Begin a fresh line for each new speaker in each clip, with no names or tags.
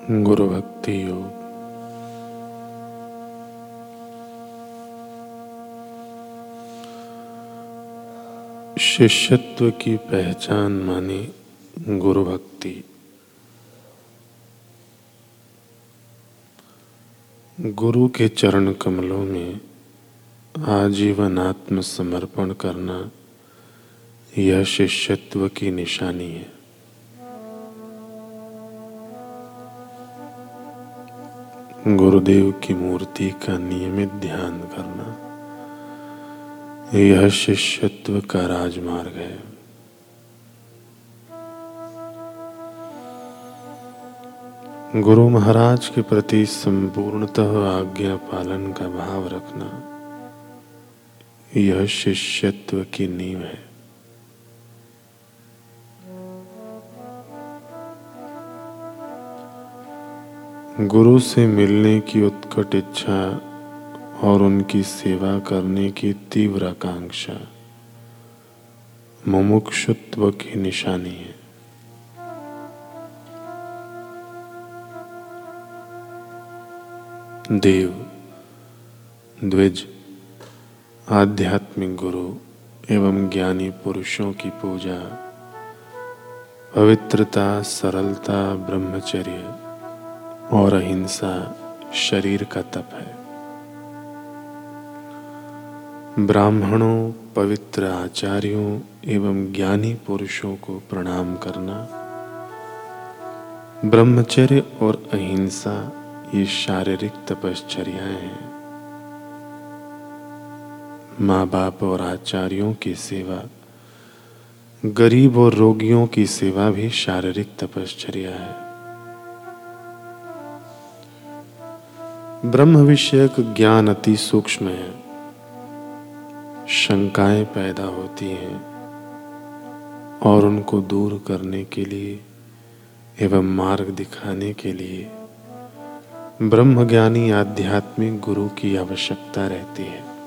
गुरु भक्ति योग। शिष्यत्व की पहचान मानी गुरु भक्ति गुरु के चरण कमलों में आजीवन आत्मसमर्पण करना यह शिष्यत्व की निशानी है। गुरुदेव की मूर्ति का नियमित ध्यान करना यह शिष्यत्व का राजमार्ग है। गुरु महाराज के प्रति संपूर्णतः आज्ञा पालन का भाव रखना यह शिष्यत्व की नींव है। गुरु से मिलने की उत्कट इच्छा और उनकी सेवा करने की तीव्र आकांक्षा मुमुक्षुत्व की निशानी है। देव, द्विज, आध्यात्मिक गुरु एवं ज्ञानी पुरुषों की पूजा, पवित्रता, सरलता, ब्रह्मचर्य और अहिंसा शरीर का तप है। ब्राह्मणों, पवित्र आचार्यों एवं ज्ञानी पुरुषों को प्रणाम करना, ब्रह्मचर्य और अहिंसा ये शारीरिक तपश्चर्याएँ हैं। माँ बाप और आचार्यों की सेवा, गरीब और रोगियों की सेवा भी शारीरिक तपश्चर्या है। ब्रह्म विषयक ज्ञान अति सूक्ष्म है। शंकाएँ पैदा होती हैं और उनको दूर करने के लिए एवं मार्ग दिखाने के लिए ब्रह्मज्ञानी आध्यात्मिक गुरु की आवश्यकता रहती है।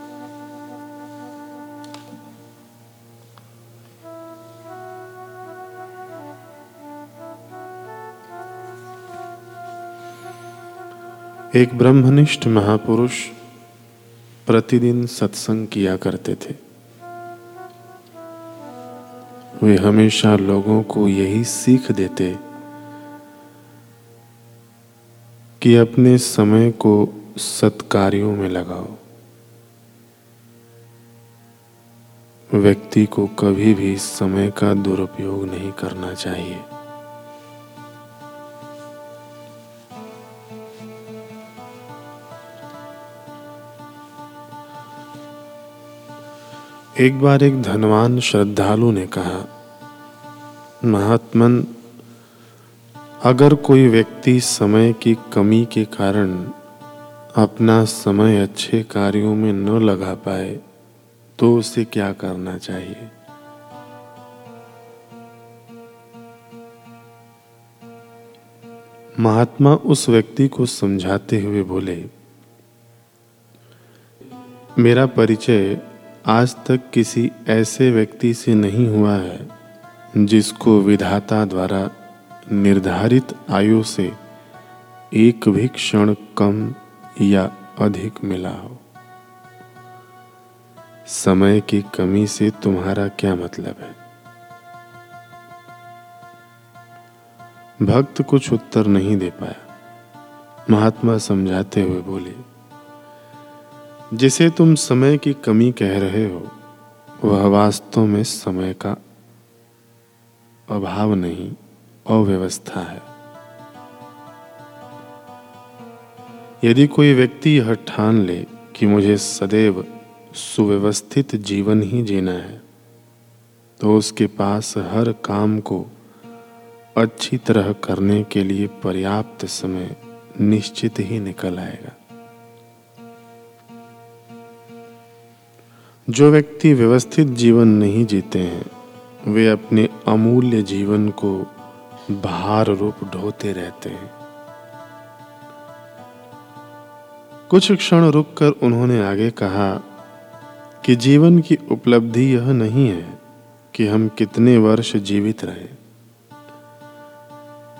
एक ब्रह्मनिष्ठ महापुरुष प्रतिदिन सत्संग किया करते थे। वे हमेशा लोगों को यही सीख देते कि अपने समय को सत्कार्यों में लगाओ। व्यक्ति को कभी भी समय का दुरुपयोग नहीं करना चाहिए। एक बार एक धनवान श्रद्धालु ने कहा, महात्मन, अगर कोई व्यक्ति समय की कमी के कारण अपना समय अच्छे कार्यों में न लगा पाए तो उसे क्या करना चाहिए? महात्मा उस व्यक्ति को समझाते हुए बोले, मेरा परिचय आज तक किसी ऐसे व्यक्ति से नहीं हुआ है, जिसको विधाता द्वारा निर्धारित आयु से एक भी क्षण कम या अधिक मिला हो। समय की कमी से तुम्हारा क्या मतलब है? भक्त कुछ उत्तर नहीं दे पाया। महात्मा समझाते हुए बोले जिसे तुम समय की कमी कह रहे हो, वह वास्तव में समय का अभाव नहीं, अव्यवस्था है। यदि कोई व्यक्ति यह ठान ले कि मुझे सदैव सुव्यवस्थित जीवन ही जीना है तो उसके पास हर काम को अच्छी तरह करने के लिए पर्याप्त समय निश्चित ही निकल आएगा। जो व्यक्ति व्यवस्थित जीवन नहीं जीते हैं, वे अपने अमूल्य जीवन को भार रूप ढोते रहते हैं। कुछ क्षण रुककर उन्होंने आगे कहा कि जीवन की उपलब्धि यह नहीं है कि हम कितने वर्ष जीवित रहे,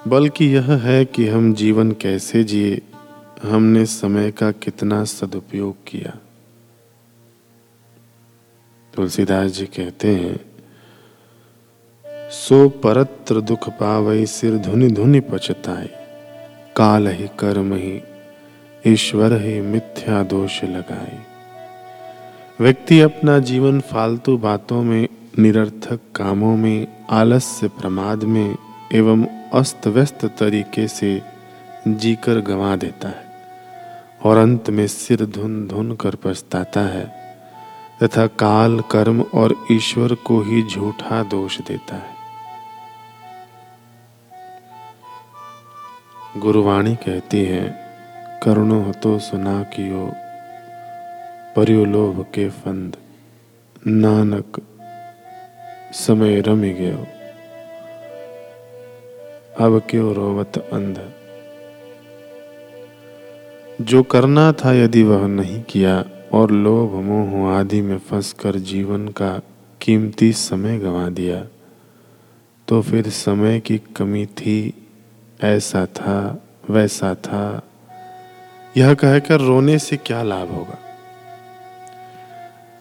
बल्कि यह है कि हम जीवन कैसे जिए, हमने समय का कितना सदुपयोग किया। तुलसीदास जी कहते हैं, सो परत्र दुख पावई सिर धुनि धुनि पचताई काल ही कर्म ही, ईश्वर ही मिथ्या दोष लगाई व्यक्ति अपना जीवन फालतू बातों में, निरर्थक कामों में, आलस्य प्रमाद में एवं अस्त व्यस्त तरीके से जीकर गंवा देता है और अंत में सिर धुन धुन कर पछताता है। तथा काल, कर्म और ईश्वर को ही झूठा दोष देता है। गुरुवाणी कहती है, करुणो हतो सुना कियो, परियो के फंद। नानक, समय रमी गयो। अब क्यों रोवत अंध? जो करना था यदि वह नहीं किया और लोभ, मोह आदि में फंसकर जीवन का कीमती समय गंवा दिया। तो फिर समय की कमी थी, ऐसा था, वैसा था। यह कहकर रोने से क्या लाभ होगा?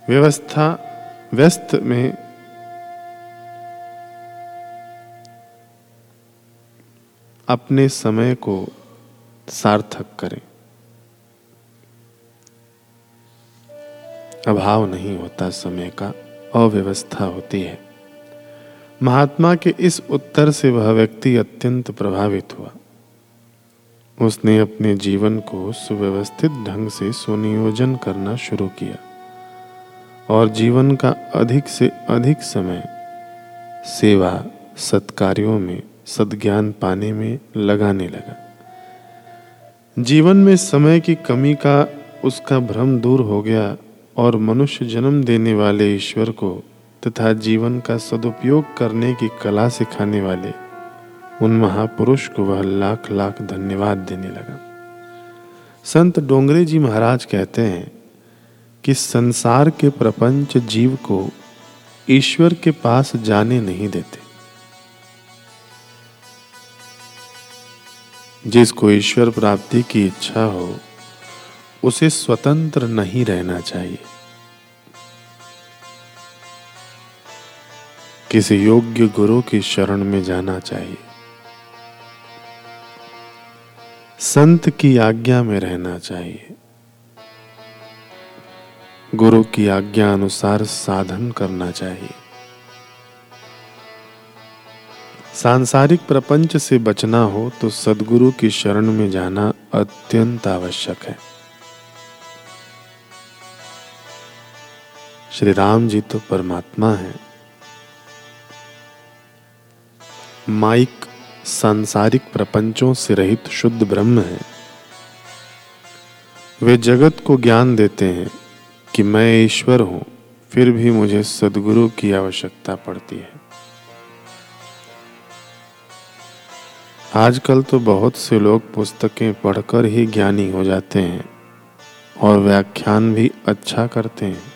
व्यवस्था व्यस्त में अपने समय को सार्थक करें। अभाव नहीं होता समय का, अव्यवस्था होती है। महात्मा के इस उत्तर से वह व्यक्ति अत्यंत प्रभावित हुआ। उसने अपने जीवन को सुव्यवस्थित ढंग से सुनियोजन करना शुरू किया और जीवन का अधिक से अधिक समय सेवा, सत्कार्यों में, सदज्ञान पाने में लगाने लगा। जीवन में समय की कमी का उसका भ्रम दूर हो गया और मनुष्य जन्म देने वाले ईश्वर को तथा जीवन का सदुपयोग करने की कला सिखाने वाले उन महापुरुष को वह लाख लाख धन्यवाद देने लगा। संत डोंगरे जी महाराज कहते हैं कि संसार के प्रपंच जीव को ईश्वर के पास जाने नहीं देते। जिसको ईश्वर प्राप्ति की इच्छा हो उसे स्वतंत्र नहीं रहना चाहिए। किसी योग्य गुरु की शरण में जाना चाहिए। संत की आज्ञा में रहना चाहिए। गुरु की आज्ञा अनुसार साधन करना चाहिए। सांसारिक प्रपंच से बचना हो तो सदगुरु की शरण में जाना अत्यंत आवश्यक है। श्री राम जी तो परमात्मा है। माइक सांसारिक प्रपंचों से रहित शुद्ध ब्रह्म है। वे जगत को ज्ञान देते हैं कि मैं ईश्वर हूँ, फिर भी मुझे सदगुरु की आवश्यकता पड़ती है। आजकल तो बहुत से लोग पुस्तकें पढ़कर ही ज्ञानी हो जाते हैं और व्याख्यान भी अच्छा करते हैं।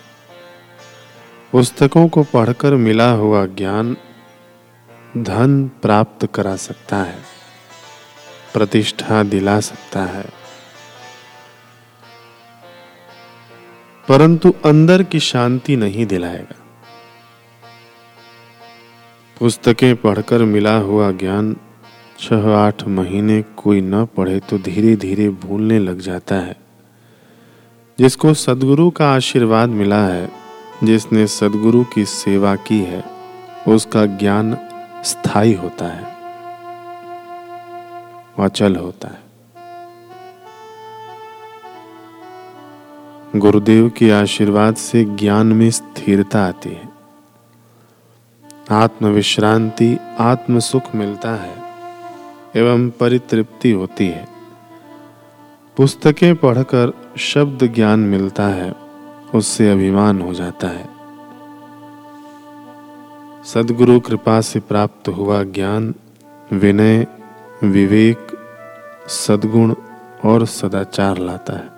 पुस्तकों को पढ़कर मिला हुआ ज्ञान धन प्राप्त करा सकता है, प्रतिष्ठा दिला सकता है। परंतु अंदर की शांति नहीं दिलाएगा। पुस्तकें पढ़कर मिला हुआ ज्ञान छह आठ महीने कोई न पढ़े तो धीरे धीरे भूलने लग जाता है। जिसको सदगुरु का आशीर्वाद मिला है जिसने सदगुरु की सेवा की है, उसका ज्ञान स्थायी होता है अचल होता है। गुरुदेव के आशीर्वाद से ज्ञान में स्थिरता आती है। आत्म विश्रांति आत्म सुख मिलता है एवं परितृप्ति होती है। पुस्तकें पढ़कर शब्द ज्ञान मिलता है। उससे अभिमान हो जाता है। सदगुरु कृपा से प्राप्त हुआ ज्ञान, विनय, विवेक, सद्गुण और सदाचार लाता है।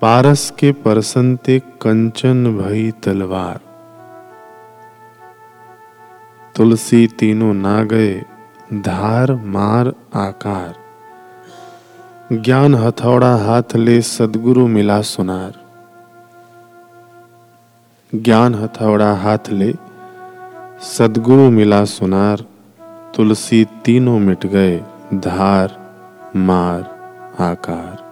पारस के परसंते कंचन भई तलवार। तुलसी तीनों ना गए, धार मार आकार। ज्ञान हथौड़ा हाथ ले सदगुरु मिला सुनार। ज्ञान हथौड़ा हाथ ले सदगुरु मिला सुनार। तुलसी तीनों मिट गए, धार, मार, आकार।